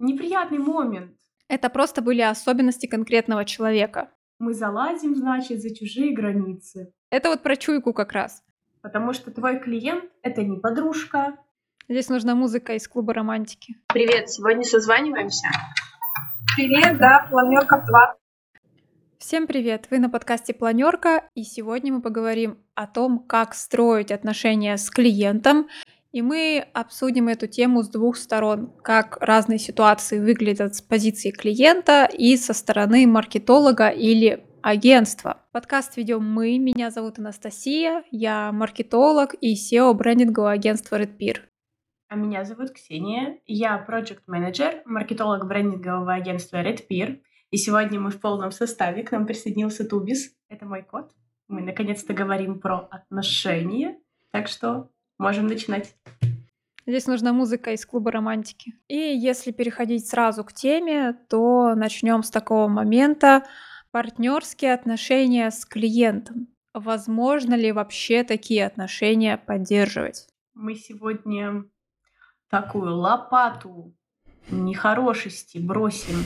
неприятный момент. Это просто были особенности конкретного человека. Мы залазим, значит, за чужие границы. Это вот про чуйку как раз. Потому что твой клиент — это не подружка. Здесь нужна музыка из клуба романтики. Привет, сегодня созваниваемся. Привет, да, планерка 2. Всем привет! Вы на подкасте Планерка, и сегодня мы поговорим о том, как строить отношения с клиентом и мы обсудим эту тему с двух сторон, как разные ситуации выглядят с позиции клиента и со стороны маркетолога или агентства. Подкаст ведем мы, меня зовут Анастасия, я маркетолог и SEO брендингового агентства Redpeer. А меня зовут Ксения, я проект менеджер маркетолог брендингового агентства Redpeer. И сегодня мы в полном составе, к нам присоединился Тубис, это мой кот. Мы наконец-то говорим про отношения, так что Можем начинать. Здесь нужна музыка из клуба романтики. И если переходить сразу к теме, то начнем с такого момента партнерские отношения с клиентом. Возможно ли вообще такие отношения поддерживать? Мы сегодня такую лопату нехорошести бросим,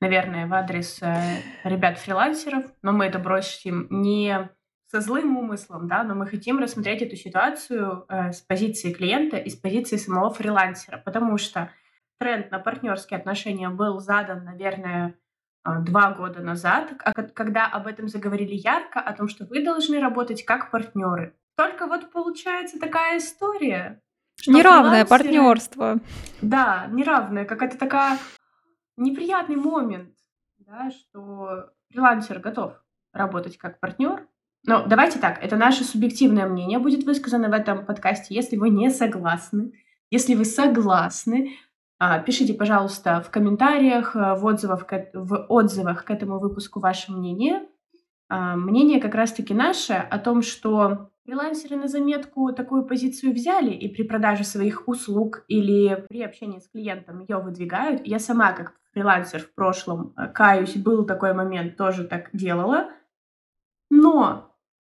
наверное, в адрес э, ребят-фрилансеров, но мы это бросим не со злым умыслом, да, но мы хотим рассмотреть эту ситуацию э, с позиции клиента и с позиции самого фрилансера, потому что тренд на партнерские отношения был задан, наверное, э, два года назад, а когда об этом заговорили ярко, о том, что вы должны работать как партнеры. Только вот получается такая история. Неравное партнерство. Да, неравное, какая-то такая неприятный момент, да, что фрилансер готов работать как партнер, но давайте так, это наше субъективное мнение будет высказано в этом подкасте. Если вы не согласны, если вы согласны, а, пишите, пожалуйста, в комментариях, э, в отзывах, в отзывах к этому выпуску ваше мнение. А, мнение как раз-таки наше о том, что фрилансеры на заметку такую позицию взяли и при продаже своих услуг или при общении с клиентом ее выдвигают. Я сама, как фрилансер в прошлом, э, каюсь, был такой момент, тоже так делала. Но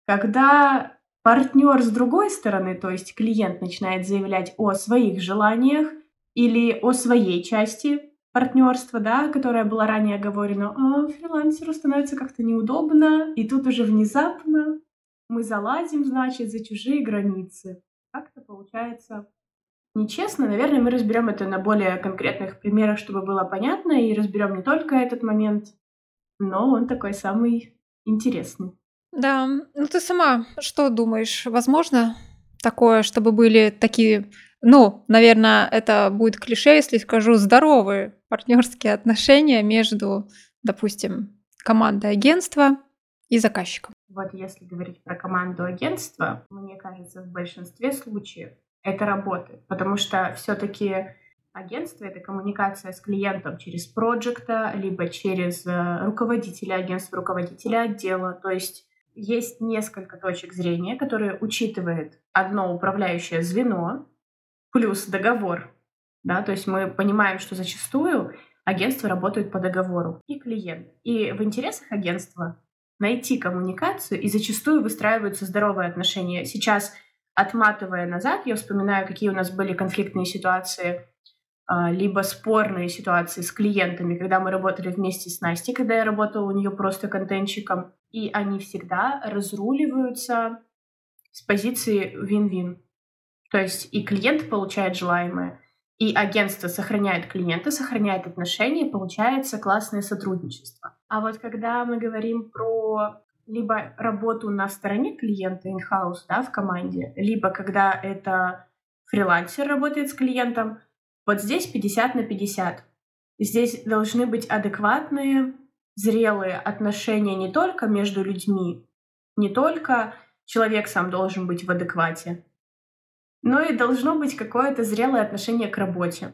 когда партнер с другой стороны, то есть клиент начинает заявлять о своих желаниях или о своей части партнерства, да, которая была ранее оговорена, а фрилансеру становится как-то неудобно, и тут уже внезапно мы залазим, значит, за чужие границы. Как-то получается нечестно. Наверное, мы разберем это на более конкретных примерах, чтобы было понятно, и разберем не только этот момент, но он такой самый интересный. Да, ну ты сама что думаешь? Возможно такое, чтобы были такие, ну, наверное, это будет клише, если скажу, здоровые партнерские отношения между, допустим, командой агентства и заказчиком. Вот если говорить про команду агентства, мне кажется, в большинстве случаев это работает, потому что все-таки агентство — это коммуникация с клиентом через проекта, либо через э, руководителя агентства, руководителя отдела. То есть есть несколько точек зрения, которые учитывает одно управляющее звено плюс договор. Да, то есть мы понимаем, что зачастую агентство работает по договору и клиент. И в интересах агентства найти коммуникацию, и зачастую выстраиваются здоровые отношения. Сейчас, отматывая назад, я вспоминаю, какие у нас были конфликтные ситуации либо спорные ситуации с клиентами, когда мы работали вместе с Настей, когда я работала у нее просто контентчиком, и они всегда разруливаются с позиции вин-вин. То есть и клиент получает желаемое, и агентство сохраняет клиента, сохраняет отношения, получается классное сотрудничество. А вот когда мы говорим про либо работу на стороне клиента in-house, да, в команде, либо когда это фрилансер работает с клиентом, вот здесь 50 на 50. Здесь должны быть адекватные, зрелые отношения не только между людьми, не только человек сам должен быть в адеквате, но и должно быть какое-то зрелое отношение к работе.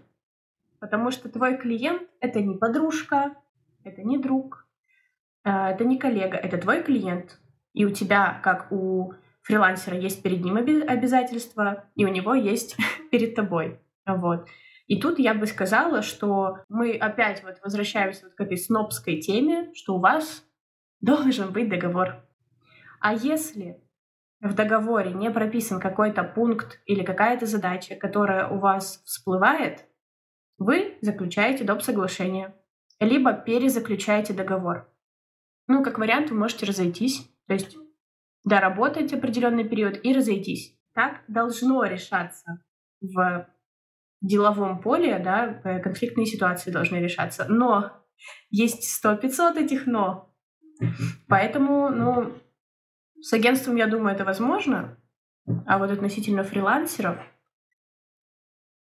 Потому что твой клиент — это не подружка, это не друг, э, это не коллега, это твой клиент. И у тебя, как у фрилансера, есть перед ним обязательства, и у него есть перед тобой. Вот. И тут я бы сказала, что мы опять вот возвращаемся вот к этой снобской теме, что у вас должен быть договор. А если в договоре не прописан какой-то пункт или какая-то задача, которая у вас всплывает, вы заключаете доп. соглашение, либо перезаключаете договор. Ну, как вариант, вы можете разойтись, то есть доработать определенный период и разойтись. Так должно решаться в деловом поле, да, э, конфликтные ситуации должны решаться. Но есть сто пятьсот этих «но». Поэтому, ну, с агентством, я думаю, это возможно. А вот относительно фрилансеров,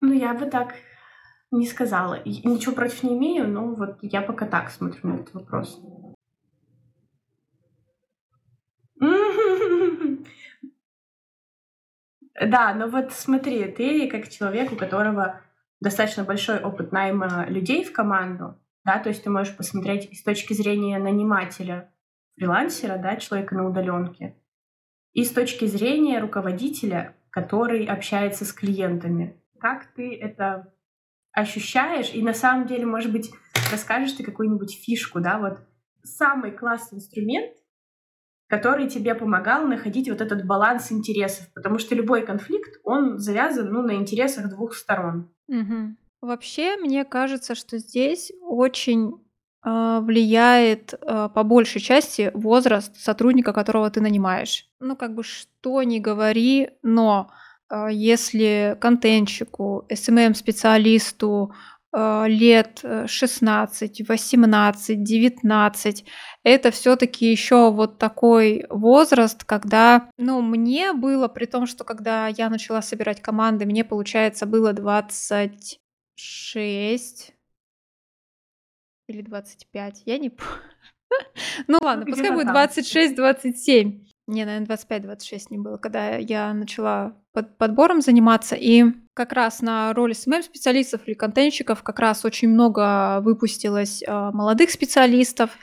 ну, я бы так не сказала. Ничего против не имею, но вот я пока так смотрю на этот вопрос. Да, но вот смотри, ты как человек, у которого достаточно большой опыт найма людей в команду, да, то есть ты можешь посмотреть с точки зрения нанимателя, фрилансера, да, человека на удаленке, и с точки зрения руководителя, который общается с клиентами. Как ты это ощущаешь? И на самом деле, может быть, расскажешь ты какую-нибудь фишку, да, вот самый классный инструмент, который тебе помогал находить вот этот баланс интересов, потому что любой конфликт, он завязан, ну, на интересах двух сторон. Угу. Вообще, мне кажется, что здесь очень э, влияет э, по большей части возраст сотрудника, которого ты нанимаешь. Ну, как бы что ни говори, но э, если контентщику, SMM-специалисту, лет 16, 18, 19. Это все-таки еще вот такой возраст, когда, ну, мне было, при том, что когда я начала собирать команды, мне, получается, было 26 или 25, я не помню. Ну ладно, пускай будет 26-27. Не, наверное, 25-26 не было, когда я начала под подбором заниматься. И как раз на роли СММ-специалистов или контентщиков как раз очень много выпустилось э, молодых специалистов.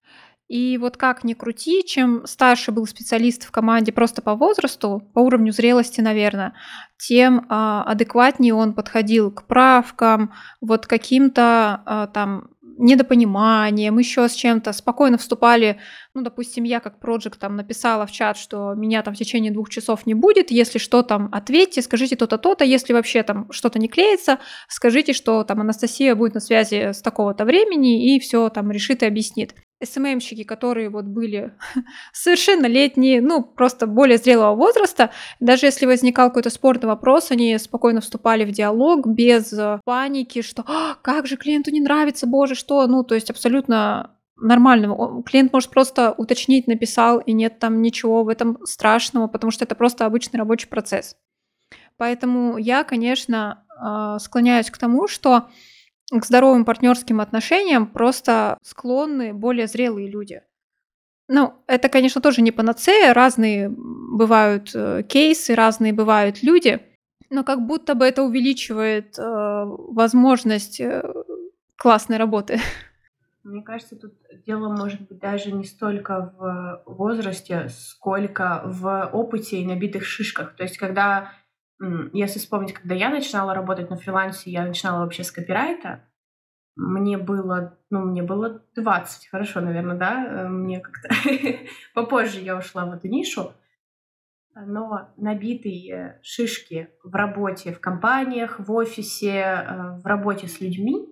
И вот как ни крути, чем старше был специалист в команде просто по возрасту, по уровню зрелости, наверное, тем э, адекватнее он подходил к правкам, вот каким-то э, там недопониманием, еще с чем-то, спокойно вступали, ну, допустим, я как проект там написала в чат, что меня там в течение двух часов не будет, если что там, ответьте, скажите то-то, то-то, если вообще там что-то не клеится, скажите, что там Анастасия будет на связи с такого-то времени и все там решит и объяснит. СММщики, которые вот были совершеннолетние, ну, просто более зрелого возраста, даже если возникал какой-то спорный вопрос, они спокойно вступали в диалог без э, паники, что «А, как же клиенту не нравится, боже, что, ну, то есть абсолютно нормально. Клиент может просто уточнить, написал, и нет там ничего в этом страшного, потому что это просто обычный рабочий процесс. Поэтому я, конечно, э, склоняюсь к тому, что к здоровым партнерским отношениям просто склонны более зрелые люди. Ну, это, конечно, тоже не панацея, разные бывают э, кейсы, разные бывают люди, но как будто бы это увеличивает э, возможность э, классной работы. Мне кажется, тут дело может быть даже не столько в возрасте, сколько в опыте и набитых шишках. То есть, когда если вспомнить, когда я начинала работать на фрилансе, я начинала вообще с копирайта, мне было, ну, мне было 20, хорошо, наверное, да, э, мне как-то попозже я ушла в эту нишу, но набитые шишки в работе, в компаниях, в офисе, э, в работе с людьми,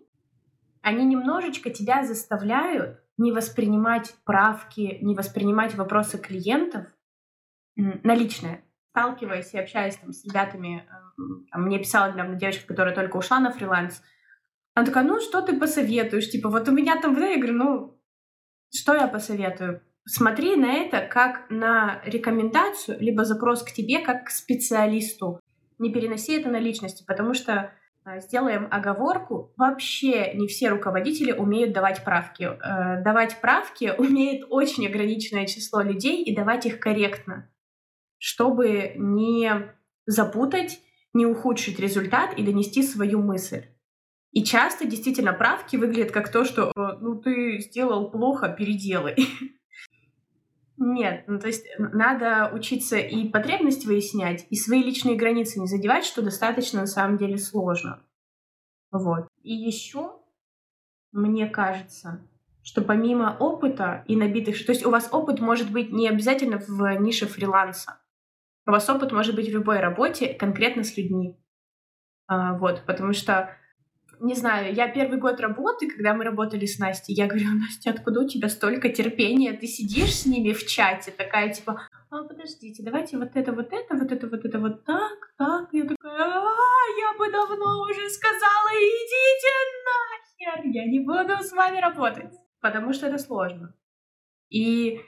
они немножечко тебя заставляют не воспринимать правки, не воспринимать вопросы клиентов на личное сталкиваясь и общаясь там с ребятами, эм, там, мне писала недавно девочка, которая только ушла на фриланс, она такая, ну, что ты посоветуешь? Типа, вот у меня там, я говорю, ну, что я посоветую? Смотри на это как на рекомендацию, либо запрос к тебе как к специалисту. Не переноси это на личности, потому что э, сделаем оговорку, вообще не все руководители умеют давать правки. Э, давать правки умеет очень ограниченное число людей и давать их корректно чтобы не запутать, не ухудшить результат и донести свою мысль. И часто действительно правки выглядят как то, что ну ты сделал плохо, переделай. Нет, ну то есть надо учиться и потребность выяснять, и свои личные границы не задевать, что достаточно на самом деле сложно. Вот. И еще, мне кажется, что помимо опыта и набитых... То есть у вас опыт может быть не обязательно в нише фриланса. У вас опыт может быть в любой работе, конкретно с людьми. А, вот, потому что не знаю, я первый год работы, когда мы работали с Настей, я говорю, Настя, откуда у тебя столько терпения? Ты сидишь с ними в чате, такая типа, а, подождите, давайте вот это, вот это, вот это, вот это, вот так, так. Я такая, а, я бы давно уже сказала, идите нахер, я не буду с вами работать, потому что это сложно. И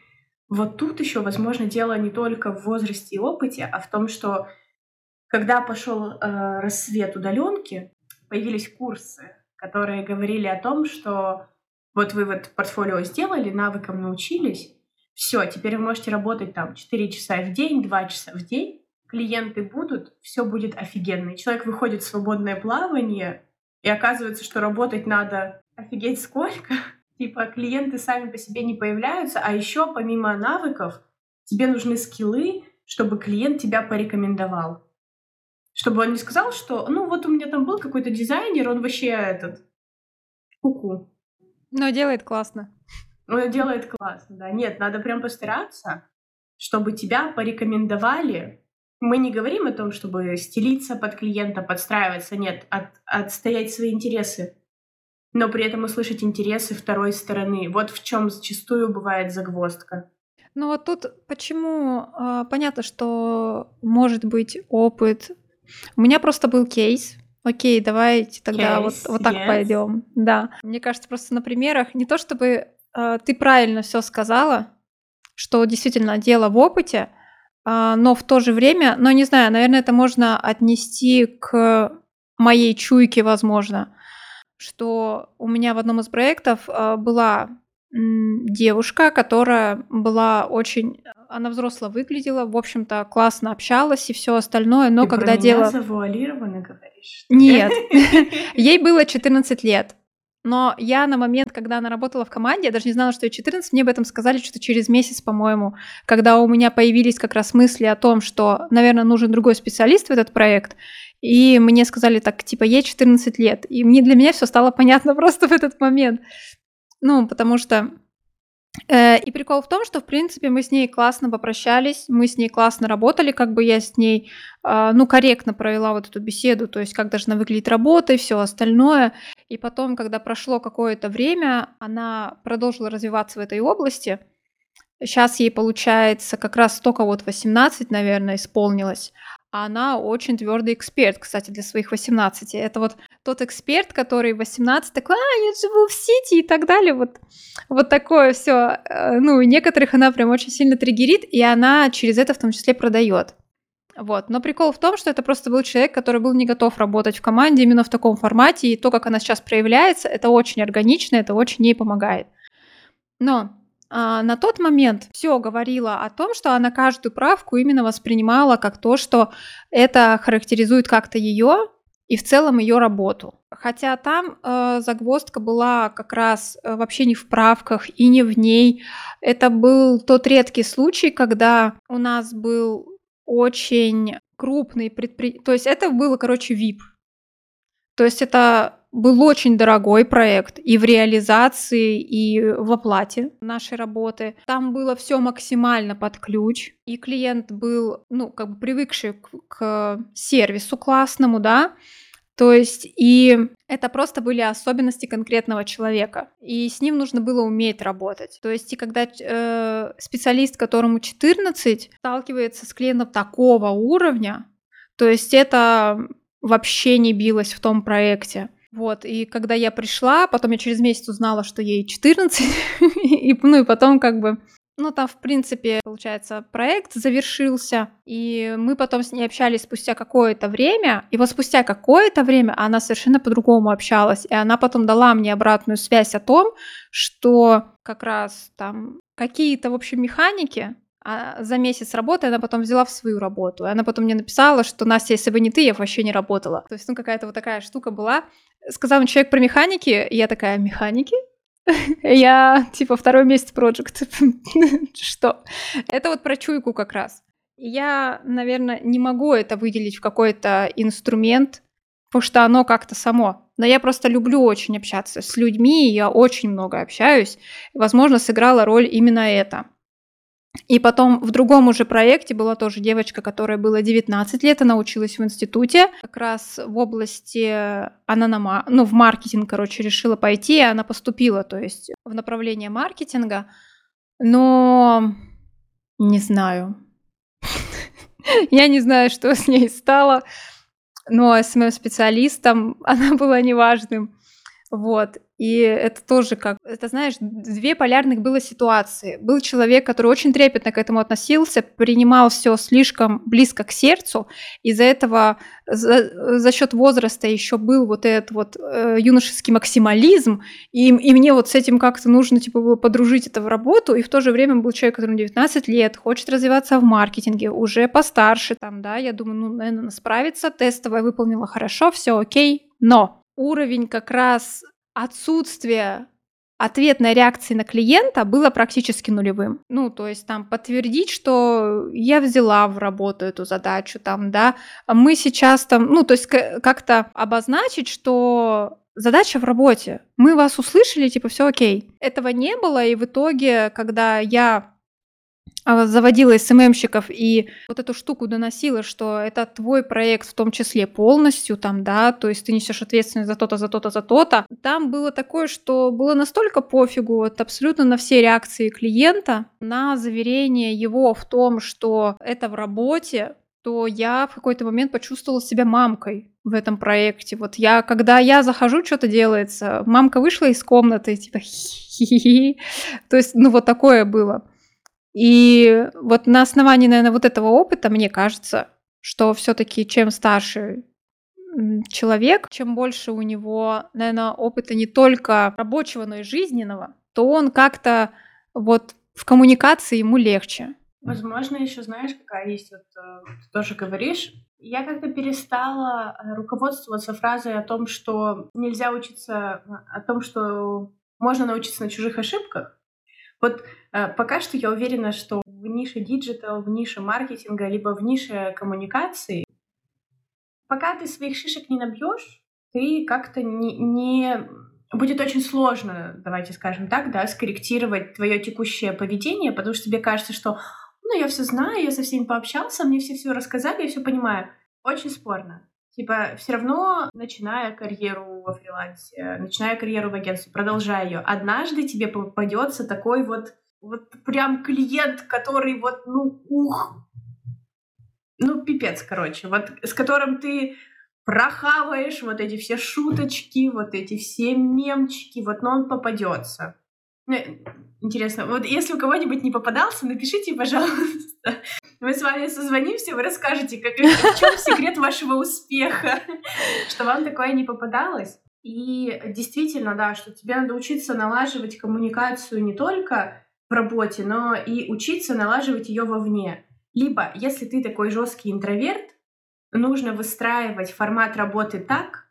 вот тут еще, возможно, дело не только в возрасте и опыте, а в том, что когда пошел э, рассвет удаленки, появились курсы, которые говорили о том, что вот вы вот портфолио сделали, навыкам научились, все, теперь вы можете работать там 4 часа в день, 2 часа в день, клиенты будут, все будет офигенно. И человек выходит в свободное плавание, и оказывается, что работать надо офигеть сколько. Типа клиенты сами по себе не появляются, а еще помимо навыков тебе нужны скиллы, чтобы клиент тебя порекомендовал. Чтобы он не сказал, что, ну вот у меня там был какой-то дизайнер, он вообще этот, куку. Но делает классно. Он делает классно, да. Нет, надо прям постараться, чтобы тебя порекомендовали. Мы не говорим о том, чтобы стелиться под клиента, подстраиваться, нет, от, отстоять свои интересы, но при этом услышать интересы второй стороны. Вот в чем зачастую бывает загвоздка. Ну вот тут почему э, понятно, что может быть опыт у меня просто был кейс. Окей, давайте тогда вот, вот так yes. пойдем. Да. Мне кажется, просто на примерах не то чтобы э, ты правильно все сказала, что действительно дело в опыте, э, но в то же время, но не знаю, наверное, это можно отнести к моей чуйке, возможно, что у меня в одном из проектов э, была девушка, которая была очень она взросло выглядела, в общем-то, классно общалась и все остальное, но Ты когда про дело... завуалированно говоришь? Нет, ей было 14 лет. Но я на момент, когда она работала в команде, я даже не знала, что ей 14, мне об этом сказали что-то через месяц, по-моему, когда у меня появились как раз мысли о том, что, наверное, нужен другой специалист в этот проект, и мне сказали так, типа, ей 14 лет. И мне для меня все стало понятно просто в этот момент. Ну, потому что Э, и прикол в том, что, в принципе, мы с ней классно попрощались, мы с ней классно работали, как бы я с ней, а, ну, корректно провела вот эту беседу, то есть как должна выглядеть работа и все остальное. И потом, когда прошло какое-то время, она продолжила развиваться в этой области. Сейчас ей, получается, как раз только вот 18, наверное, исполнилось она очень твердый эксперт, кстати, для своих 18. Это вот тот эксперт, который 18 такой, а, я живу в Сити и так далее, вот, вот такое все. Э, ну, некоторых она прям очень сильно триггерит, и она через это в том числе продает. Вот. Но прикол в том, что это просто был человек, который был не готов работать в команде именно в таком формате, и то, как она сейчас проявляется, это очень органично, это очень ей помогает. Но а, на тот момент все говорило о том, что она каждую правку именно воспринимала как то, что это характеризует как-то ее и в целом ее работу. Хотя там э, загвоздка была как раз э, вообще не в правках и не в ней. Это был тот редкий случай, когда у нас был очень крупный предприятие. То есть это было, короче, VIP. То есть это был очень дорогой проект и в реализации, и в оплате нашей работы. Там было все максимально под ключ, и клиент был, ну, как бы привыкший к, к сервису классному, да, то есть и это просто были особенности конкретного человека, и с ним нужно было уметь работать. То есть и когда э, специалист, которому 14, сталкивается с клиентом такого уровня, то есть это вообще не билось в том проекте. Вот, и когда я пришла, потом я через месяц узнала, что ей 14, и, ну и потом как бы, ну там в принципе, получается, проект завершился, и мы потом с ней общались спустя какое-то время, и вот спустя какое-то время она совершенно по-другому общалась, и она потом дала мне обратную связь о том, что как раз там какие-то, в общем, механики, за месяц работы она потом взяла в свою работу. И она потом мне написала, что Настя, если бы не ты, я бы вообще не работала. То есть, ну, какая-то вот такая штука была. Сказал мне человек про механики, и я такая, механики? Я, типа, второй месяц проект. Что? Это вот про чуйку как раз. Я, наверное, не могу это выделить в какой-то инструмент, потому что оно как-то само. Но я просто люблю очень общаться с людьми, я очень много общаюсь. Возможно, сыграла роль именно это. И потом в другом уже проекте была тоже девочка, которая была 19 лет, она училась в институте, как раз в области, она на, ну, в маркетинг, короче, решила пойти, и она поступила, то есть в направление маркетинга, но не знаю. Я не знаю, что с ней стало, но с моим специалистом она была неважным. Вот. И это тоже как, это знаешь, две полярных было ситуации. Был человек, который очень трепетно к этому относился, принимал все слишком близко к сердцу, из-за этого за, за счет возраста еще был вот этот вот э, юношеский максимализм, и, и мне вот с этим как-то нужно типа было подружить это в работу, и в то же время был человек, которому 19 лет, хочет развиваться в маркетинге, уже постарше там, да, я думаю, ну, наверное, справится, тестовая выполнила хорошо, все окей, но уровень как раз отсутствие ответной реакции на клиента было практически нулевым. Ну, то есть там подтвердить, что я взяла в работу эту задачу, там, да, мы сейчас там, ну, то есть как-то обозначить, что задача в работе, мы вас услышали, типа, все окей. Этого не было, и в итоге, когда я а, заводила СММщиков и вот эту штуку доносила, что это твой проект в том числе полностью там, да, то есть ты несешь ответственность за то-то, за то-то, за то-то. Там было такое, что было настолько пофигу вот абсолютно на все реакции клиента, на заверение его в том, что это в работе, то я в какой-то момент почувствовала себя мамкой в этом проекте. Вот я, когда я захожу, что-то делается, мамка вышла из комнаты, типа, то есть, ну вот такое было. И вот на основании, наверное, вот этого опыта, мне кажется, что все-таки чем старше человек, чем больше у него, наверное, опыта не только рабочего, но и жизненного, то он как-то вот в коммуникации ему легче. Возможно, еще знаешь, какая есть, вот э, ты тоже говоришь, я как-то перестала э, руководствоваться фразой о том, что нельзя учиться, о том, что можно научиться на чужих ошибках, вот э, пока что я уверена, что в нише диджитал, в нише маркетинга, либо в нише коммуникации, пока ты своих шишек не набьешь, ты как-то не, не будет очень сложно, давайте скажем так, да, скорректировать твое текущее поведение, потому что тебе кажется, что ну, я все знаю, я со всеми пообщался, мне все все рассказали, я все понимаю. Очень спорно. Типа, все равно, начиная карьеру во фрилансе, начиная карьеру в агентстве, продолжая ее, однажды тебе попадется такой вот, вот прям клиент, который вот, ну, ух, ну, пипец, короче, вот с которым ты прохаваешь вот эти все шуточки, вот эти все мемчики, вот, но он попадется. Ну, интересно, вот если у кого-нибудь не попадался, напишите, пожалуйста, мы с вами созвонимся, вы расскажете, как, в чем секрет вашего успеха, что вам такое не попадалось. И действительно, да, что тебе надо учиться налаживать коммуникацию не только в работе, но и учиться налаживать ее вовне. Либо, если ты такой жесткий интроверт, нужно выстраивать формат работы так,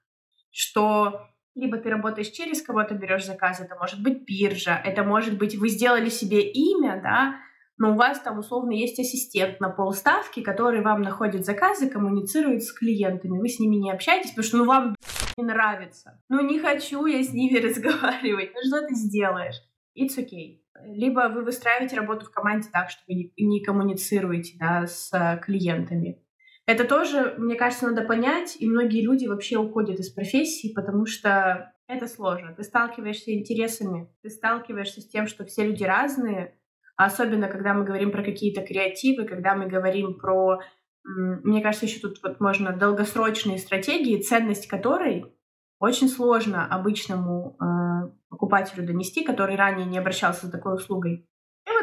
что либо ты работаешь через кого-то, берешь заказ, это может быть биржа, это может быть вы сделали себе имя, да, но у вас там условно есть ассистент на полставки, который вам находит заказы, коммуницирует с клиентами. Вы с ними не общаетесь, потому что ну вам не нравится. Ну не хочу я с ними разговаривать. Ну что ты сделаешь? It's okay. Либо вы выстраиваете работу в команде так, что вы не коммуницируете да, с клиентами. Это тоже, мне кажется, надо понять, и многие люди вообще уходят из профессии, потому что это сложно. Ты сталкиваешься с интересами, ты сталкиваешься с тем, что все люди разные, Особенно, когда мы говорим про какие-то креативы, когда мы говорим про... Мне кажется, еще тут вот можно долгосрочные стратегии, ценность которой очень сложно обычному э, покупателю донести, который ранее не обращался за такой услугой.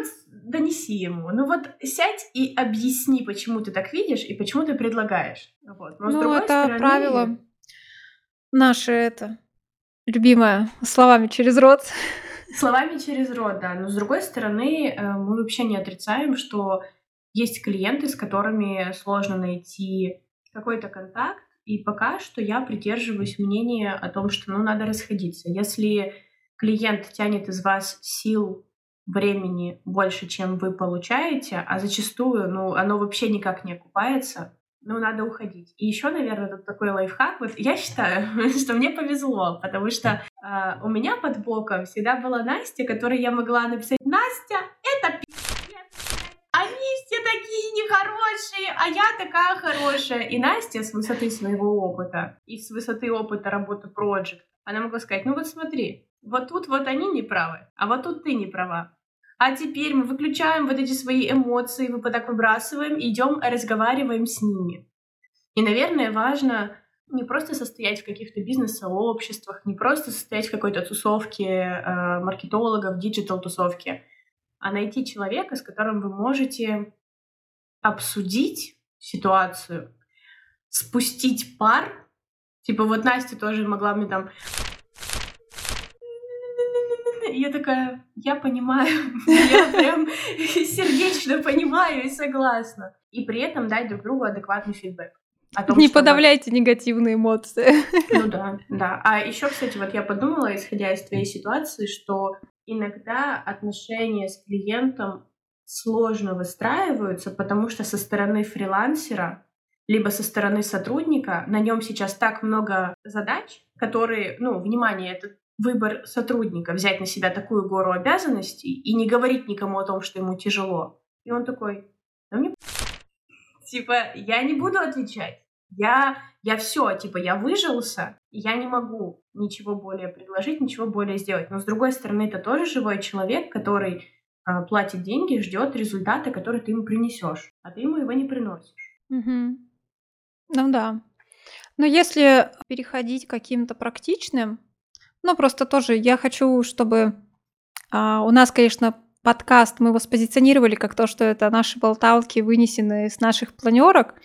Вот донеси ему. Ну вот сядь и объясни, почему ты так видишь и почему ты предлагаешь. Вот. Но, ну, это стороны... правило наше это любимое словами через рот. Словами через рот, да. Но с другой стороны, э, мы вообще не отрицаем, что есть клиенты, с которыми сложно найти какой-то контакт. И пока что я придерживаюсь мнения о том, что ну, надо расходиться. Если клиент тянет из вас сил, времени больше, чем вы получаете, а зачастую ну, оно вообще никак не окупается, ну, надо уходить. И еще, наверное, тут такой лайфхак. Вот я считаю, что мне повезло, потому что э, у меня под боком всегда была Настя, которой я могла написать «Настя, это пи***, хороший, а я такая хорошая. И Настя с высоты своего опыта и с высоты опыта работы Project, она могла сказать, ну вот смотри, вот тут вот они не правы, а вот тут ты не права. А теперь мы выключаем вот эти свои эмоции, мы так выбрасываем, идем, разговариваем с ними. И, наверное, важно не просто состоять в каких-то бизнес-сообществах, не просто состоять в какой-то тусовке э, маркетологов, диджитал-тусовке, а найти человека, с которым вы можете обсудить ситуацию, спустить пар. Типа вот Настя тоже могла мне там я такая, я понимаю, я прям сердечно понимаю и согласна. И при этом дать друг другу адекватный фидбэк. О том, не подавляйте вы... негативные эмоции. Ну да, да. А еще, кстати, вот я подумала, исходя из твоей ситуации, что иногда отношения с клиентом сложно выстраиваются, потому что со стороны фрилансера либо со стороны сотрудника на нем сейчас так много задач, которые, ну, внимание, это выбор сотрудника взять на себя такую гору обязанностей и не говорить никому о том, что ему тяжело. И он такой, да мне типа, я не буду отвечать. Я, я все, типа, я выжился, и я не могу ничего более предложить, ничего более сделать. Но с другой стороны, это тоже живой человек, который э, платит деньги, ждет результата, который ты ему принесешь, а ты ему его не приносишь. Угу. Ну да. Но если переходить к каким-то практичным ну, просто тоже я хочу, чтобы а, у нас, конечно, подкаст мы его спозиционировали как то, что это наши болталки, вынесенные с наших планерок.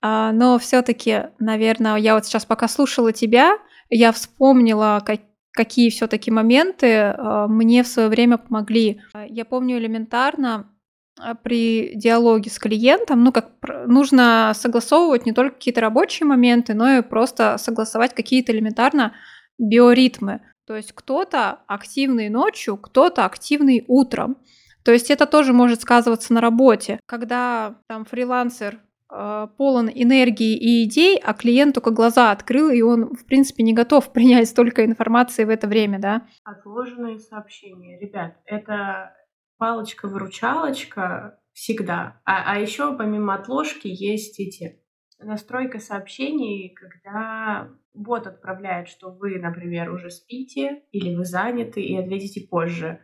А, но все-таки, наверное, я вот сейчас пока слушала тебя, я вспомнила, как, какие все-таки моменты а, мне в свое время помогли. Я помню элементарно а, при диалоге с клиентом, ну, как нужно согласовывать не только какие-то рабочие моменты, но и просто согласовать какие-то элементарно биоритмы. То есть кто-то активный ночью, кто-то активный утром. То есть это тоже может сказываться на работе. Когда там фрилансер э, полон энергии и идей, а клиент только глаза открыл, и он, в принципе, не готов принять столько информации в это время, да? Отложенные сообщения. Ребят, это палочка-выручалочка всегда. А, а еще помимо отложки есть эти настройка сообщений, когда бот отправляет, что вы, например, уже спите или вы заняты и ответите позже.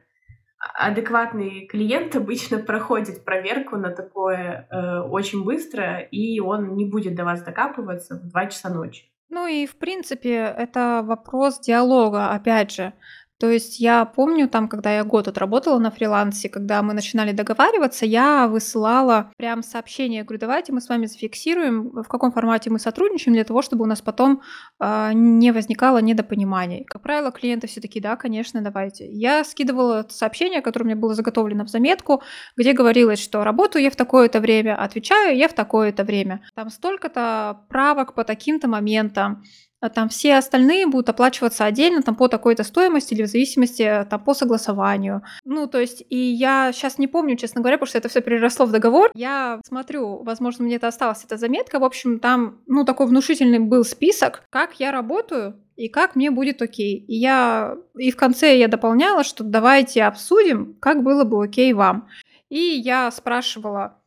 Адекватный клиент обычно проходит проверку на такое э, очень быстро, и он не будет до вас докапываться в 2 часа ночи. Ну и, в принципе, это вопрос диалога, опять же. То есть я помню там, когда я год отработала на фрилансе, когда мы начинали договариваться, я высылала прям сообщение, говорю, давайте мы с вами зафиксируем, в каком формате мы сотрудничаем, для того, чтобы у нас потом э, не возникало недопониманий. Как правило, клиенты все таки да, конечно, давайте. Я скидывала сообщение, которое меня было заготовлено в заметку, где говорилось, что работаю я в такое-то время, отвечаю я в такое-то время. Там столько-то правок по таким-то моментам, а там все остальные будут оплачиваться отдельно, там по такой-то стоимости или в зависимости э, там по согласованию. Ну, то есть, и я сейчас не помню, честно говоря, потому что это все переросло в договор. Я смотрю, возможно, мне это осталось, эта заметка. В общем, там, ну, такой внушительный был список, как я работаю, и как мне будет окей. И я и в конце я дополняла, что давайте обсудим, как было бы окей вам. И я спрашивала,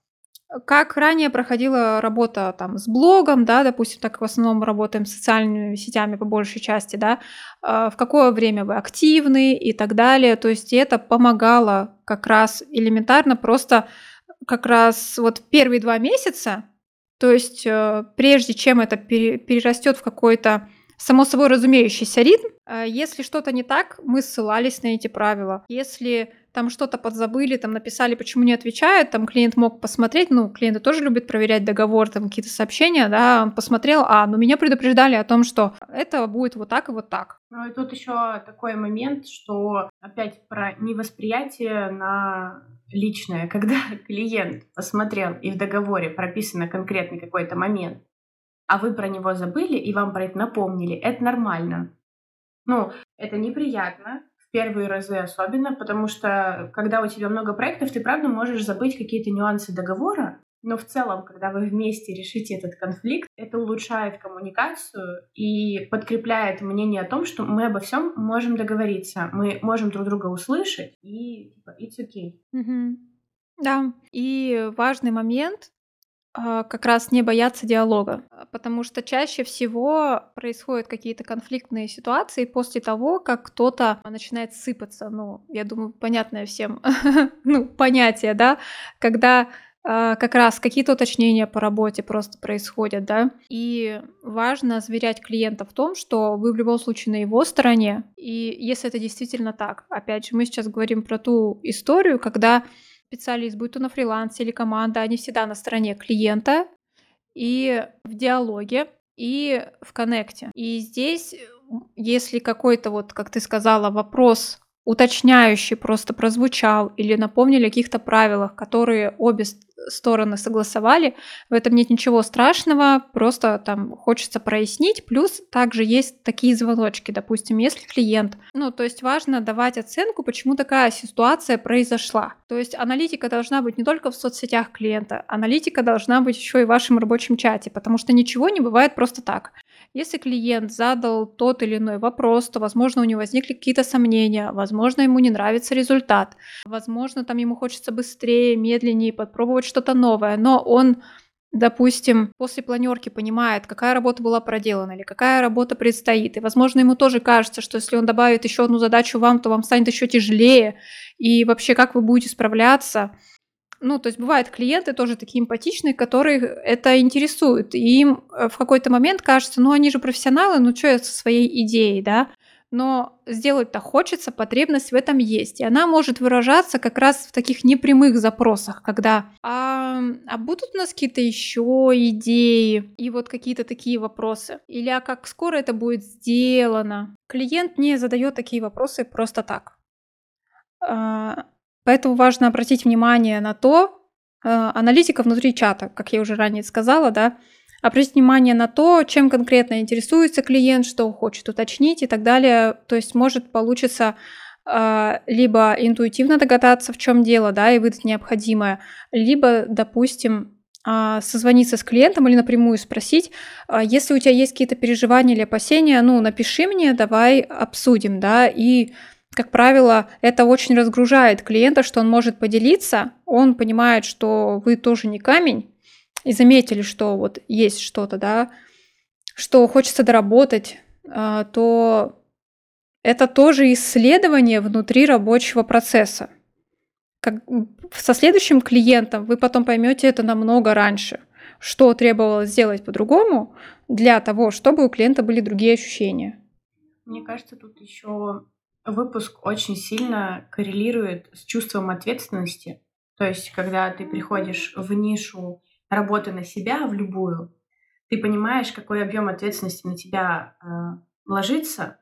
как ранее проходила работа там с блогом, да, допустим, так в основном работаем с социальными сетями по большей части, да, а, в какое время вы активны и так далее. То есть это помогало как раз элементарно просто как раз вот первые два месяца, то есть э, прежде чем это перерастет в какой-то само собой разумеющийся ритм, э, если что-то не так, мы ссылались на эти правила. Если там что-то подзабыли, там написали, почему не отвечают, там клиент мог посмотреть, ну, клиенты тоже любят проверять договор, там какие-то сообщения, да, он посмотрел, а, ну, меня предупреждали о том, что это будет вот так и вот так. Ну, и тут еще такой момент, что опять про невосприятие на личное, когда клиент посмотрел и в договоре прописано конкретный какой-то момент, а вы про него забыли и вам про это напомнили, это нормально. Ну, это неприятно, первые разы особенно, потому что когда у тебя много проектов, ты правда можешь забыть какие-то нюансы договора, но в целом, когда вы вместе решите этот конфликт, это улучшает коммуникацию и подкрепляет мнение о том, что мы обо всем можем договориться, мы можем друг друга услышать и типа it's okay. Угу. Да. И важный момент как раз не бояться диалога, потому что чаще всего происходят какие-то конфликтные ситуации после того, как кто-то начинает сыпаться. Ну, я думаю, понятное всем, ну, понятие, да, когда а, как раз какие-то уточнения по работе просто происходят, да, и важно заверять клиента в том, что вы в любом случае на его стороне, и если это действительно так, опять же, мы сейчас говорим про ту историю, когда специалист, будь то на фрилансе или команда, они всегда на стороне клиента и в диалоге, и в коннекте. И здесь, если какой-то, вот, как ты сказала, вопрос уточняющий просто прозвучал или напомнили о каких-то правилах, которые обе стороны согласовали, в этом нет ничего страшного, просто там хочется прояснить. Плюс также есть такие звоночки, допустим, если клиент, ну, то есть важно давать оценку, почему такая ситуация произошла. То есть аналитика должна быть не только в соцсетях клиента, аналитика должна быть еще и в вашем рабочем чате, потому что ничего не бывает просто так. Если клиент задал тот или иной вопрос, то, возможно, у него возникли какие-то сомнения, возможно, ему не нравится результат, возможно, там ему хочется быстрее, медленнее попробовать что-то новое, но он допустим, после планерки понимает, какая работа была проделана или какая работа предстоит. И, возможно, ему тоже кажется, что если он добавит еще одну задачу вам, то вам станет еще тяжелее. И вообще, как вы будете справляться? Ну, то есть бывают клиенты тоже такие эмпатичные, которые это интересует. И им э, в какой-то момент кажется, ну, они же профессионалы, ну, что я со своей идеей, да? Но сделать-то хочется, потребность в этом есть. И она может выражаться как раз в таких непрямых запросах, когда а, а будут у нас какие-то еще идеи и вот какие-то такие вопросы? Или а как скоро это будет сделано? Клиент не задает такие вопросы просто так. Поэтому важно обратить внимание на то, э, аналитика внутри чата, как я уже ранее сказала, да, обратить внимание на то, чем конкретно интересуется клиент, что хочет уточнить и так далее. То есть может получиться э, либо интуитивно догадаться, в чем дело, да, и выдать необходимое, либо, допустим, э, созвониться с клиентом или напрямую спросить, если у тебя есть какие-то переживания или опасения, ну, напиши мне, давай обсудим, да, и как правило, это очень разгружает клиента, что он может поделиться, он понимает, что вы тоже не камень, и заметили, что вот есть что-то, да, что хочется доработать, а, то это тоже исследование внутри рабочего процесса. Как со следующим клиентом вы потом поймете это намного раньше, что требовалось сделать по-другому для того, чтобы у клиента были другие ощущения. Мне кажется, тут еще выпуск очень сильно коррелирует с чувством ответственности. То есть, когда ты приходишь в нишу работы на себя, в любую, ты понимаешь, какой объем ответственности на тебя э, ложится,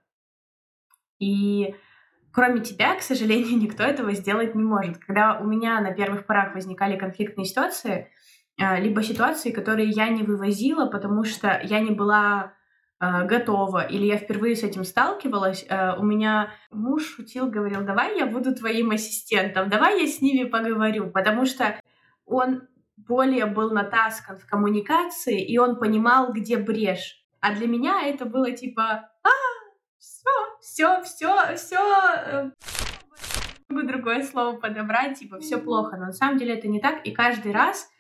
и кроме тебя, к сожалению, никто этого сделать не может. Когда у меня на первых порах возникали конфликтные ситуации, э, либо ситуации, которые я не вывозила, потому что я не была готова, или я впервые с этим сталкивалась, э, у меня муж шутил, говорил, давай я буду твоим ассистентом, давай я с ними поговорю, потому что он более был натаскан в коммуникации, и он понимал, где брешь. А для меня это было типа, а, все, все, все, все, могу другое слово подобрать, типа, все плохо. Но на самом деле это не так, и каждый раз Э,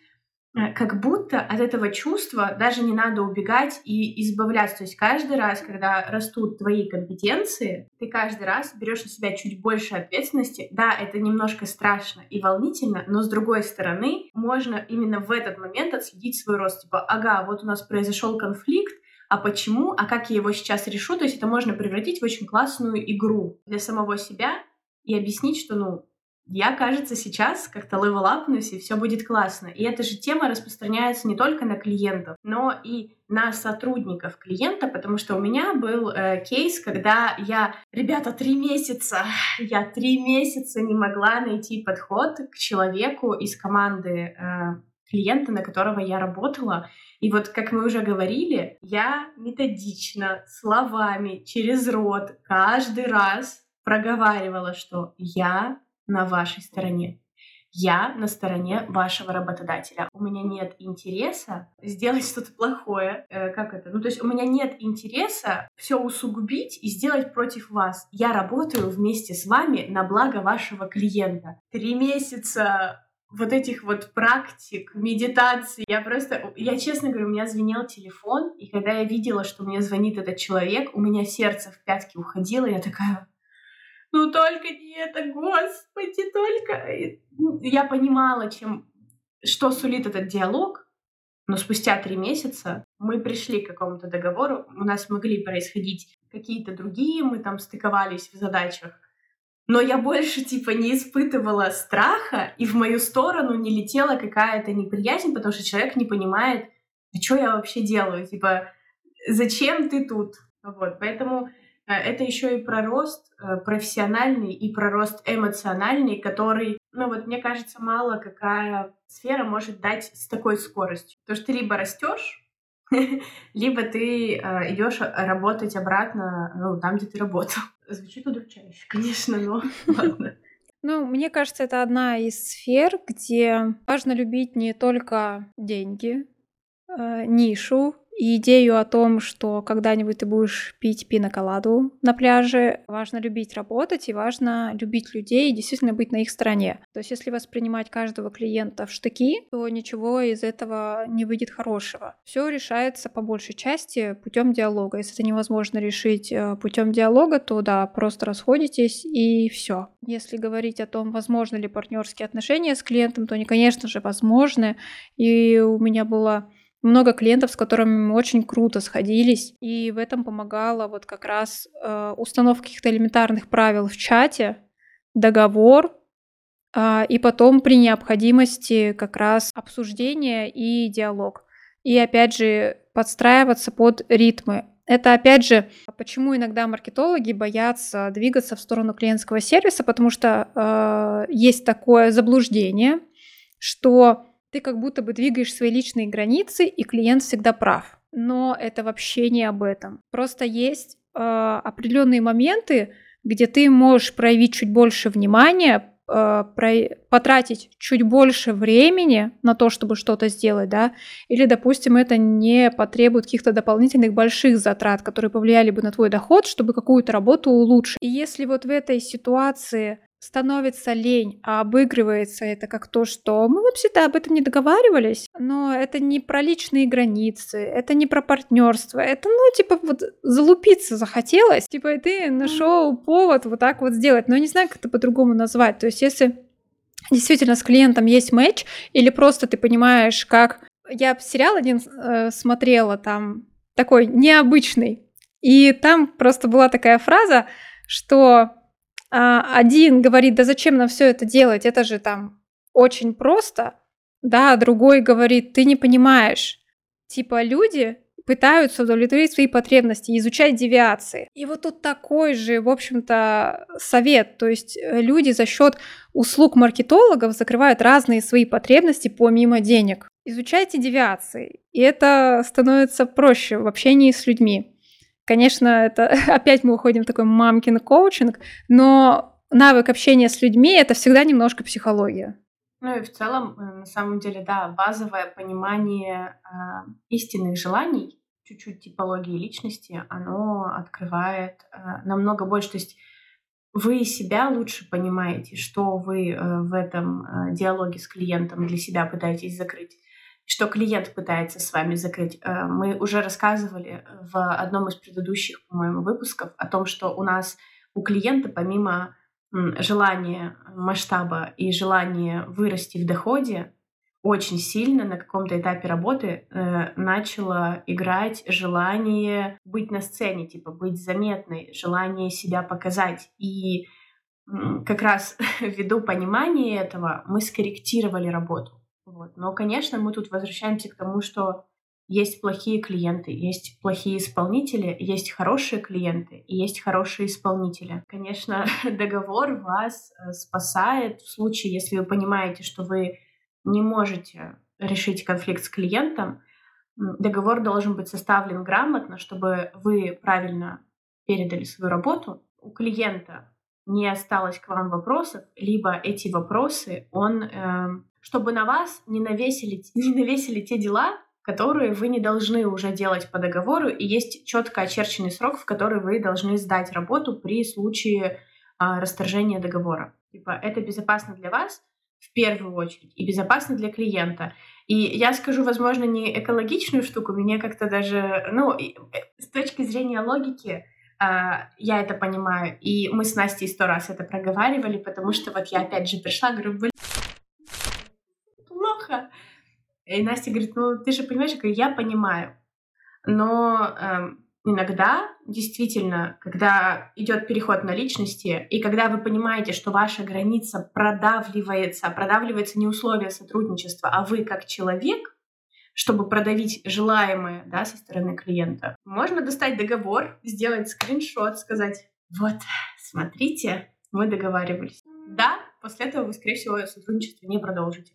как будто от этого чувства даже не надо убегать и избавляться. То есть каждый раз, когда растут твои компетенции, ты каждый раз берешь на себя чуть больше ответственности. Да, это немножко страшно и волнительно, но с другой стороны, можно именно в этот момент отследить свой рост. Типа, ага, вот у нас произошел конфликт, а почему, а как я его сейчас решу, то есть это можно превратить в очень классную игру для самого себя и объяснить, что, ну, я, кажется, сейчас как-то левелапнусь, и все будет классно. И эта же тема распространяется не только на клиентов, но и на сотрудников клиента, потому что у меня был э, кейс, когда я, ребята, три месяца, я три месяца не могла найти подход к человеку из команды э, клиента, на которого я работала. И вот, как мы уже говорили, я методично, словами, через рот каждый раз проговаривала, что я на вашей стороне. Я на стороне вашего работодателя. У меня нет интереса сделать что-то плохое. Э, как это? Ну, то есть у меня нет интереса все усугубить и сделать против вас. Я работаю вместе с вами на благо вашего клиента. Три месяца вот этих вот практик, медитаций. Я просто, я честно говорю, у меня звенел телефон, и когда я видела, что мне звонит этот человек, у меня сердце в пятки уходило, я такая, ну только не это, господи, только... Ну, я понимала, чем, что сулит этот диалог, но спустя три месяца мы пришли к какому-то договору, у нас могли происходить какие-то другие, мы там стыковались в задачах, но я больше, типа, не испытывала страха, и в мою сторону не летела какая-то неприязнь, потому что человек не понимает, а что я вообще делаю, типа, зачем ты тут? Вот, поэтому э, это еще и про рост э, профессиональный и про рост эмоциональный, который, ну вот мне кажется, мало какая сфера может дать с такой скоростью. Потому что ты либо растешь, либо ты э, идешь работать обратно, ну, там, где ты работал. Звучит удручающе, конечно, но ладно. Ну, мне кажется, это одна из сфер, где важно любить не только деньги, э, нишу, и идею о том, что когда-нибудь ты будешь пить пиноколаду на пляже, важно любить работать и важно любить людей и действительно быть на их стороне. То есть если воспринимать каждого клиента в штыки, то ничего из этого не выйдет хорошего. Все решается по большей части путем диалога. Если это невозможно решить э, путем диалога, то да, просто расходитесь и все. Если говорить о том, возможно ли партнерские отношения с клиентом, то они, конечно же, возможны. И у меня было много клиентов, с которыми мы очень круто сходились, и в этом помогала вот как раз э, установка каких-то элементарных правил в чате, договор, э, и потом при необходимости как раз обсуждение и диалог. И опять же подстраиваться под ритмы. Это опять же, почему иногда маркетологи боятся двигаться в сторону клиентского сервиса, потому что э, есть такое заблуждение, что ты как будто бы двигаешь свои личные границы, и клиент всегда прав. Но это вообще не об этом. Просто есть э, определенные моменты, где ты можешь проявить чуть больше внимания, э, про, потратить чуть больше времени на то, чтобы что-то сделать, да, или, допустим, это не потребует каких-то дополнительных больших затрат, которые повлияли бы на твой доход, чтобы какую-то работу улучшить. И если вот в этой ситуации становится лень, а обыгрывается это как то, что мы вообще-то об этом не договаривались, но это не про личные границы, это не про партнерство, это, ну, типа, вот залупиться захотелось, типа, и ты нашел повод вот так вот сделать, но я не знаю, как это по-другому назвать, то есть если действительно с клиентом есть матч, или просто ты понимаешь, как... Я сериал один э, смотрела, там, такой необычный, и там просто была такая фраза, что один говорит, да зачем нам все это делать, это же там очень просто, да, а другой говорит, ты не понимаешь. Типа люди пытаются удовлетворить свои потребности, изучать девиации. И вот тут такой же, в общем-то, совет. То есть э, люди за счет услуг маркетологов закрывают разные свои потребности помимо денег. Изучайте девиации, и это становится проще в общении с людьми. Конечно, это опять мы уходим в такой мамкин коучинг, но навык общения с людьми это всегда немножко психология. Ну и в целом, э, на самом деле, да, базовое понимание э, истинных желаний, чуть-чуть типологии личности, оно открывает э, намного больше. То есть вы себя лучше понимаете, что вы э, в этом э, диалоге с клиентом для себя пытаетесь закрыть что клиент пытается с вами закрыть. Э, мы уже рассказывали в одном из предыдущих, по-моему, выпусков о том, что у нас у клиента помимо желания масштаба и желания вырасти в доходе, очень сильно на каком-то этапе работы э, начало играть желание быть на сцене, типа быть заметной, желание себя показать. И как раз ввиду понимания этого мы скорректировали работу. Вот. Но, конечно, мы тут возвращаемся к тому, что есть плохие клиенты, есть плохие исполнители, есть хорошие клиенты и есть хорошие исполнители. Конечно, договор вас э, спасает в случае, если вы понимаете, что вы не можете решить конфликт с клиентом. Договор должен быть составлен грамотно, чтобы вы правильно передали свою работу. У клиента не осталось к вам вопросов, либо эти вопросы он э, чтобы на вас не навесили, не навесили те дела, которые вы не должны уже делать по договору, и есть четко очерченный срок, в который вы должны сдать работу при случае а, расторжения договора. Типа, это безопасно для вас, в первую очередь и безопасно для клиента. И я скажу, возможно, не экологичную штуку, мне как-то даже, ну, э, с точки зрения логики, Uh, я это понимаю. И мы с Настей сто раз это проговаривали, потому что вот я опять же пришла, говорю, блин, плохо. И Настя говорит, ну ты же понимаешь, я говорю, я понимаю. Но эм, иногда действительно, когда идет переход на личности, и когда вы понимаете, что ваша граница продавливается, продавливается не условия сотрудничества, а вы как человек, чтобы продавить желаемое да, со стороны клиента, можно достать договор, сделать скриншот, сказать, вот, смотрите, мы договаривались. Да, после этого вы, скорее всего, сотрудничество не продолжите.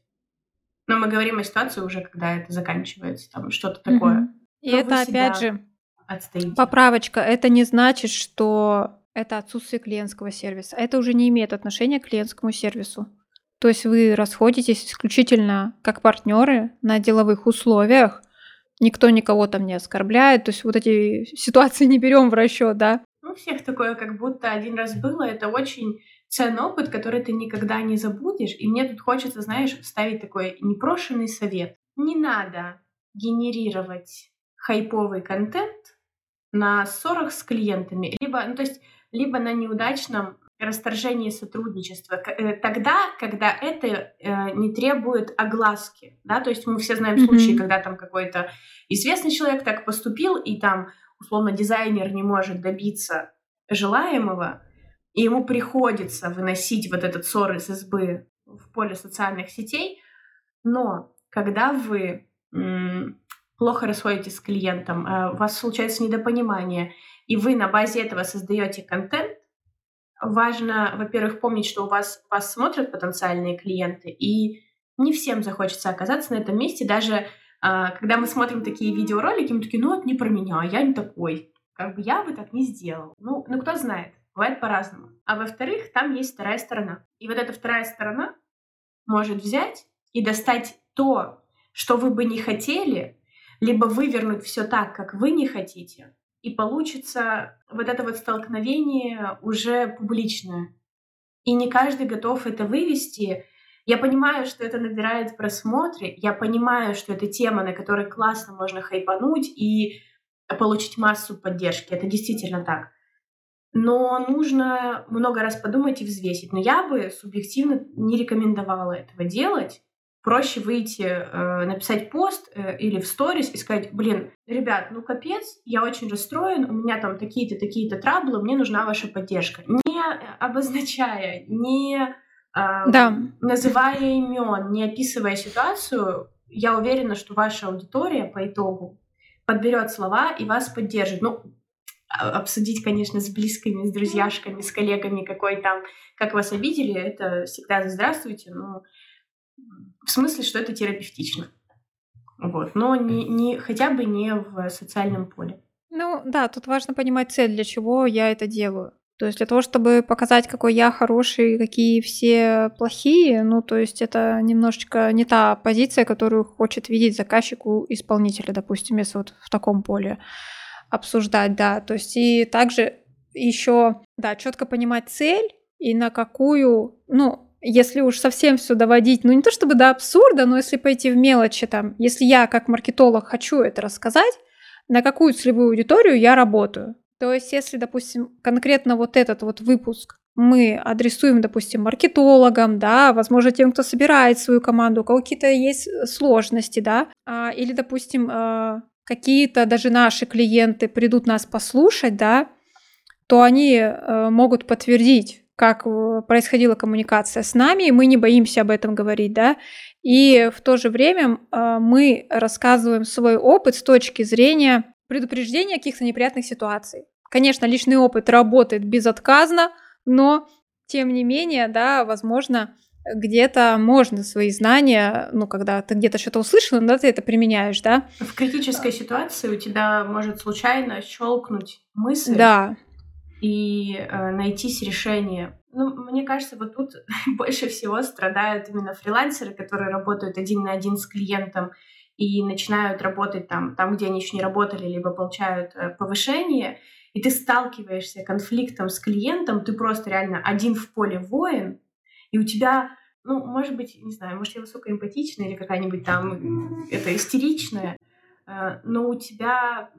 Но мы говорим о ситуации уже, когда это заканчивается, там что-то такое. Mm-hmm. И это опять же отстоите. Поправочка. Это не значит, что это отсутствие клиентского сервиса. Это уже не имеет отношения к клиентскому сервису. То есть вы расходитесь исключительно как партнеры на деловых условиях. Никто никого там не оскорбляет. То есть вот эти ситуации не берем в расчет, да? Ну, у всех такое как будто один раз было. Это очень ценный опыт, который ты никогда не забудешь. И мне тут хочется, знаешь, вставить такой непрошенный совет. Не надо генерировать хайповый контент на ссорах с клиентами, либо, ну, то есть, либо на неудачном расторжении сотрудничества, э, тогда, когда это э, не требует огласки, да, то есть мы все знаем mm-hmm. случаи, когда там какой-то известный человек так поступил, и там, условно, дизайнер не может добиться желаемого, и ему приходится выносить вот этот ссор из избы в поле социальных сетей, но когда вы плохо расходитесь с клиентом, э, у вас случается недопонимание, и вы на базе этого создаете контент, важно, во-первых, помнить, что у вас вас смотрят потенциальные клиенты, и не всем захочется оказаться на этом месте, даже а, когда мы смотрим такие видеоролики, мы такие, ну это не про меня, я не такой, как бы я бы так не сделал. Ну, ну кто знает, бывает по-разному. А во-вторых, там есть вторая сторона. И вот эта вторая сторона может взять и достать то, что вы бы не хотели, либо вывернуть все так, как вы не хотите, и получится вот это вот столкновение уже публичное. И не каждый готов это вывести. Я понимаю, что это набирает просмотры, я понимаю, что это тема, на которой классно можно хайпануть и получить массу поддержки. Это действительно так. Но нужно много раз подумать и взвесить. Но я бы субъективно не рекомендовала этого делать, проще выйти, э, написать пост э, или в сторис и сказать, блин, ребят, ну капец, я очень расстроен, у меня там такие-то, такие-то траблы, мне нужна ваша поддержка. Не обозначая, не э, да. называя имен, не описывая ситуацию, я уверена, что ваша аудитория по итогу подберет слова и вас поддержит. Ну, обсудить, конечно, с близкими, с друзьяшками, с коллегами, какой там, как вас обидели, это всегда здравствуйте, но в смысле, что это терапевтично. Вот. Но не, не, хотя бы не в социальном поле. Ну да, тут важно понимать цель, для чего я это делаю. То есть для того, чтобы показать, какой я хороший, какие все плохие, ну то есть это немножечко не та позиция, которую хочет видеть заказчику исполнителя, допустим, если вот в таком поле обсуждать, да. То есть и также еще, да, четко понимать цель и на какую, ну, если уж совсем все доводить, ну не то чтобы до абсурда, но если пойти в мелочи там, если я как маркетолог хочу это рассказать, на какую целевую аудиторию я работаю. То есть если, допустим, конкретно вот этот вот выпуск мы адресуем, допустим, маркетологам, да, возможно, тем, кто собирает свою команду, у кого какие-то есть сложности, да, а, или, допустим, а, какие-то даже наши клиенты придут нас послушать, да, то они а, могут подтвердить как э, происходила коммуникация с нами, и мы не боимся об этом говорить, да, и в то же время э, мы рассказываем свой опыт с точки зрения предупреждения каких-то неприятных ситуаций. Конечно, личный опыт работает безотказно, но тем не менее, да, возможно, где-то можно свои знания, ну, когда ты где-то что-то услышал, да, ты это применяешь, да. В критической ситуации у тебя может случайно щелкнуть мысль. Да и э, найтись решение. Ну, мне кажется, вот тут больше всего страдают именно фрилансеры, которые работают один на один с клиентом и начинают работать там, там, где они еще не работали, либо получают э, повышение, и ты сталкиваешься конфликтом с клиентом, ты просто реально один в поле воин, и у тебя ну, может быть, не знаю, может, я высокоэмпатичная или какая-нибудь там это истеричная, э, но у тебя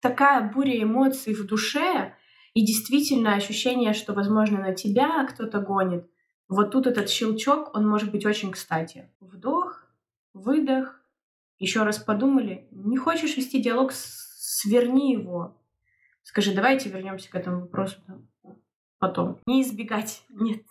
такая буря эмоций в душе и действительно ощущение, что, возможно, на тебя кто-то гонит. Вот тут этот щелчок, он может быть очень кстати. Вдох, выдох, еще раз подумали. Не хочешь вести диалог, сверни его. Скажи, давайте вернемся к этому вопросу потом. Не избегать, нет.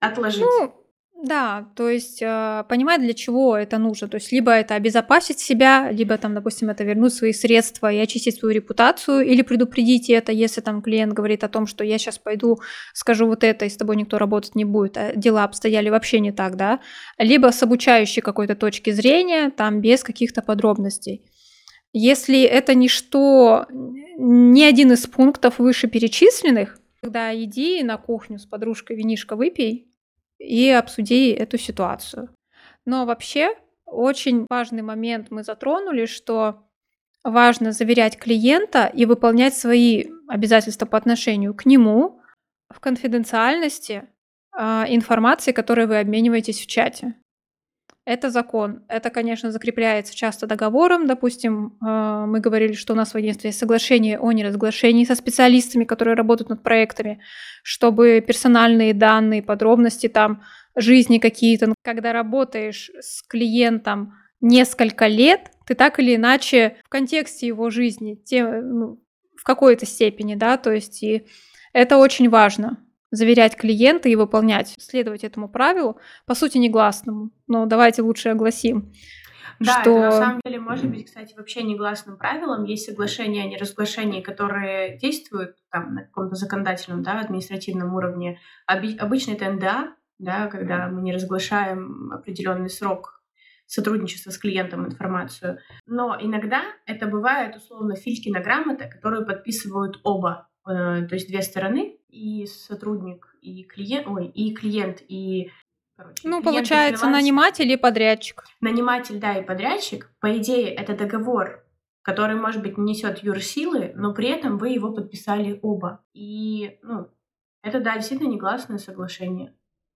Отложить. Ну, да, то есть э, понимать, для чего это нужно. То есть либо это обезопасить себя, либо там, допустим, это вернуть свои средства и очистить свою репутацию, или предупредить это, если там клиент говорит о том, что я сейчас пойду, скажу вот это, и с тобой никто работать не будет, а дела обстояли вообще не так, да. Либо с обучающей какой-то точки зрения, там без каких-то подробностей. Если это ничто, ни один из пунктов вышеперечисленных, тогда иди на кухню с подружкой винишко выпей, и обсуди эту ситуацию. Но вообще очень важный момент мы затронули, что важно заверять клиента и выполнять свои обязательства по отношению к нему в конфиденциальности э, информации, которой вы обмениваетесь в чате. Это закон. Это, конечно, закрепляется часто договором. Допустим, э, мы говорили, что у нас в агентстве есть соглашение о неразглашении со специалистами, которые работают над проектами, чтобы персональные данные, подробности там, жизни какие-то. Когда работаешь с клиентом несколько лет, ты так или иначе в контексте его жизни, те, ну, в какой-то степени, да, то есть и это очень важно заверять клиента и выполнять, следовать этому правилу, по сути, негласному. Но давайте лучше огласим. Да, что... это на самом деле может быть, кстати, вообще негласным правилом. Есть соглашения о неразглашении, которые действуют там, на каком-то законодательном, да, административном уровне. Оби- обычно это НДА, да, когда мы не разглашаем определенный срок сотрудничества с клиентом информацию. Но иногда это бывает условно Филькина грамота, которую подписывают оба, э, то есть две стороны, и сотрудник, и клиент, ой, и клиент, и Короче, ну, получается, наниматель и подрядчик. Наниматель, да, и подрядчик. По идее, это договор, который, может быть, не несет юрсилы, но при этом вы его подписали оба. И, ну, это, да, действительно негласное соглашение.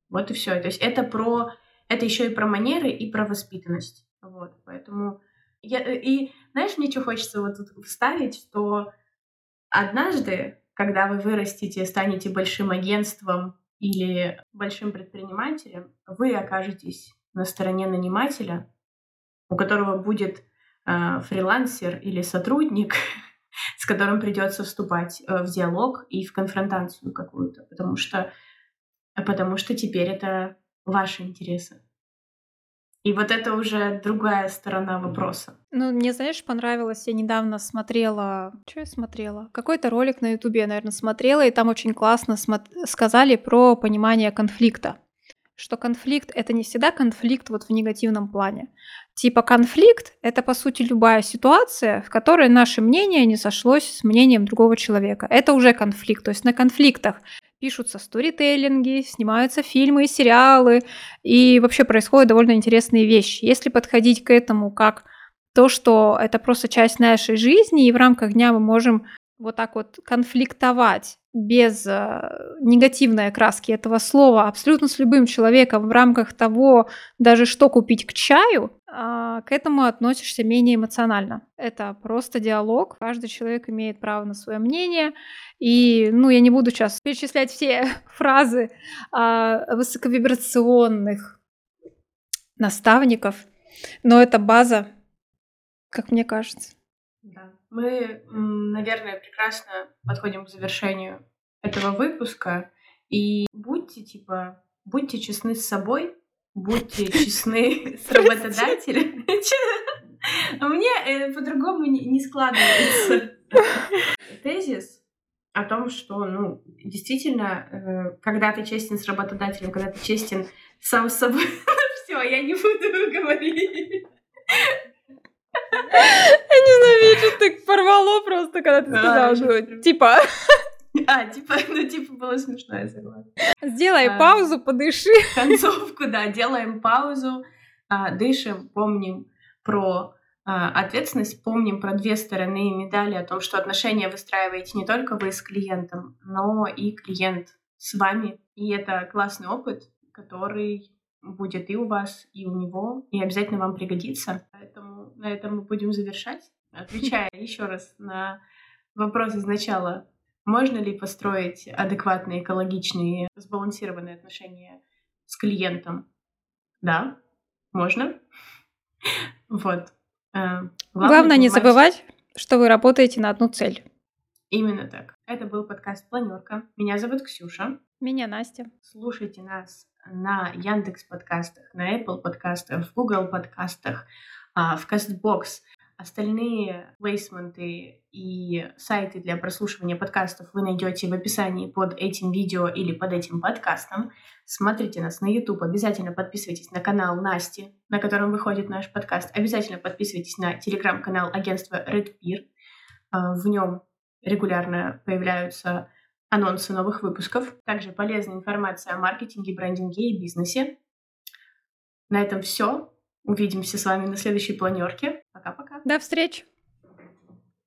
Вот и все. То есть это про... Это еще и про манеры, и про воспитанность. Вот, поэтому... Я, и знаешь, мне что хочется вот тут вставить, что однажды когда вы вырастете, станете большим агентством или большим предпринимателем, вы окажетесь на стороне нанимателя, у которого будет э, фрилансер или сотрудник, с которым придется вступать э, в диалог и в конфронтацию какую-то, потому что, потому что теперь это ваши интересы. И вот это уже другая сторона вопроса. Ну, мне, знаешь, понравилось, я недавно смотрела... Что я смотрела? Какой-то ролик на Ютубе я, наверное, смотрела, и там очень классно смо... сказали про понимание конфликта. Что конфликт — это не всегда конфликт вот в негативном плане. Типа конфликт — это, по сути, любая ситуация, в которой наше мнение не сошлось с мнением другого человека. Это уже конфликт. То есть на конфликтах пишутся сторителлинги, снимаются фильмы и сериалы, и вообще происходят довольно интересные вещи. Если подходить к этому как то, что это просто часть нашей жизни, и в рамках дня мы можем вот так вот конфликтовать без э, негативной окраски этого слова абсолютно с любым человеком в рамках того, даже что купить к чаю, э, к этому относишься менее эмоционально. Это просто диалог. Каждый человек имеет право на свое мнение. И, ну, я не буду сейчас перечислять все фразы э, высоковибрационных наставников, но это база, как мне кажется. Да. Мы, наверное, прекрасно подходим к завершению этого выпуска. И будьте, типа, будьте честны с собой, будьте честны с работодателем. Мне э, по-другому не складывается тезис о том, что, ну, действительно, э, когда ты честен с работодателем, когда ты честен сам с собой, все, я не буду говорить. Я ненавижу, так порвало просто, когда ты сказала, что типа... А, типа, ну, типа, было смешно, я согласна. Сделай а, паузу, подыши. Концовку, да, делаем паузу, а, дышим, помним про а, ответственность, помним про две стороны медали, о том, что отношения выстраиваете не только вы с клиентом, но и клиент с вами. И это классный опыт, который будет и у вас, и у него, и обязательно вам пригодится. Поэтому на этом мы будем завершать. Отвечая еще раз на вопрос из начала, можно ли построить адекватные, экологичные, сбалансированные отношения с клиентом? Да, можно. Вот. Э, главное, Главное не забывать, что вы работаете на одну цель. Именно так. Это был подкаст «Планерка». Меня зовут Ксюша. Меня Настя. Слушайте нас на Яндекс подкастах, на Apple подкастах, в Google подкастах, а, в Castbox. Остальные плейсменты и сайты для прослушивания подкастов вы найдете в описании под этим видео или под этим подкастом. Смотрите нас на YouTube, обязательно подписывайтесь на канал Насти, на котором выходит наш подкаст. Обязательно подписывайтесь на телеграм-канал агентства Red. А, в нем регулярно появляются анонсы новых выпусков. Также полезная информация о маркетинге, брендинге и бизнесе. На этом все. Увидимся с вами на следующей планерке. Пока-пока. До встречи!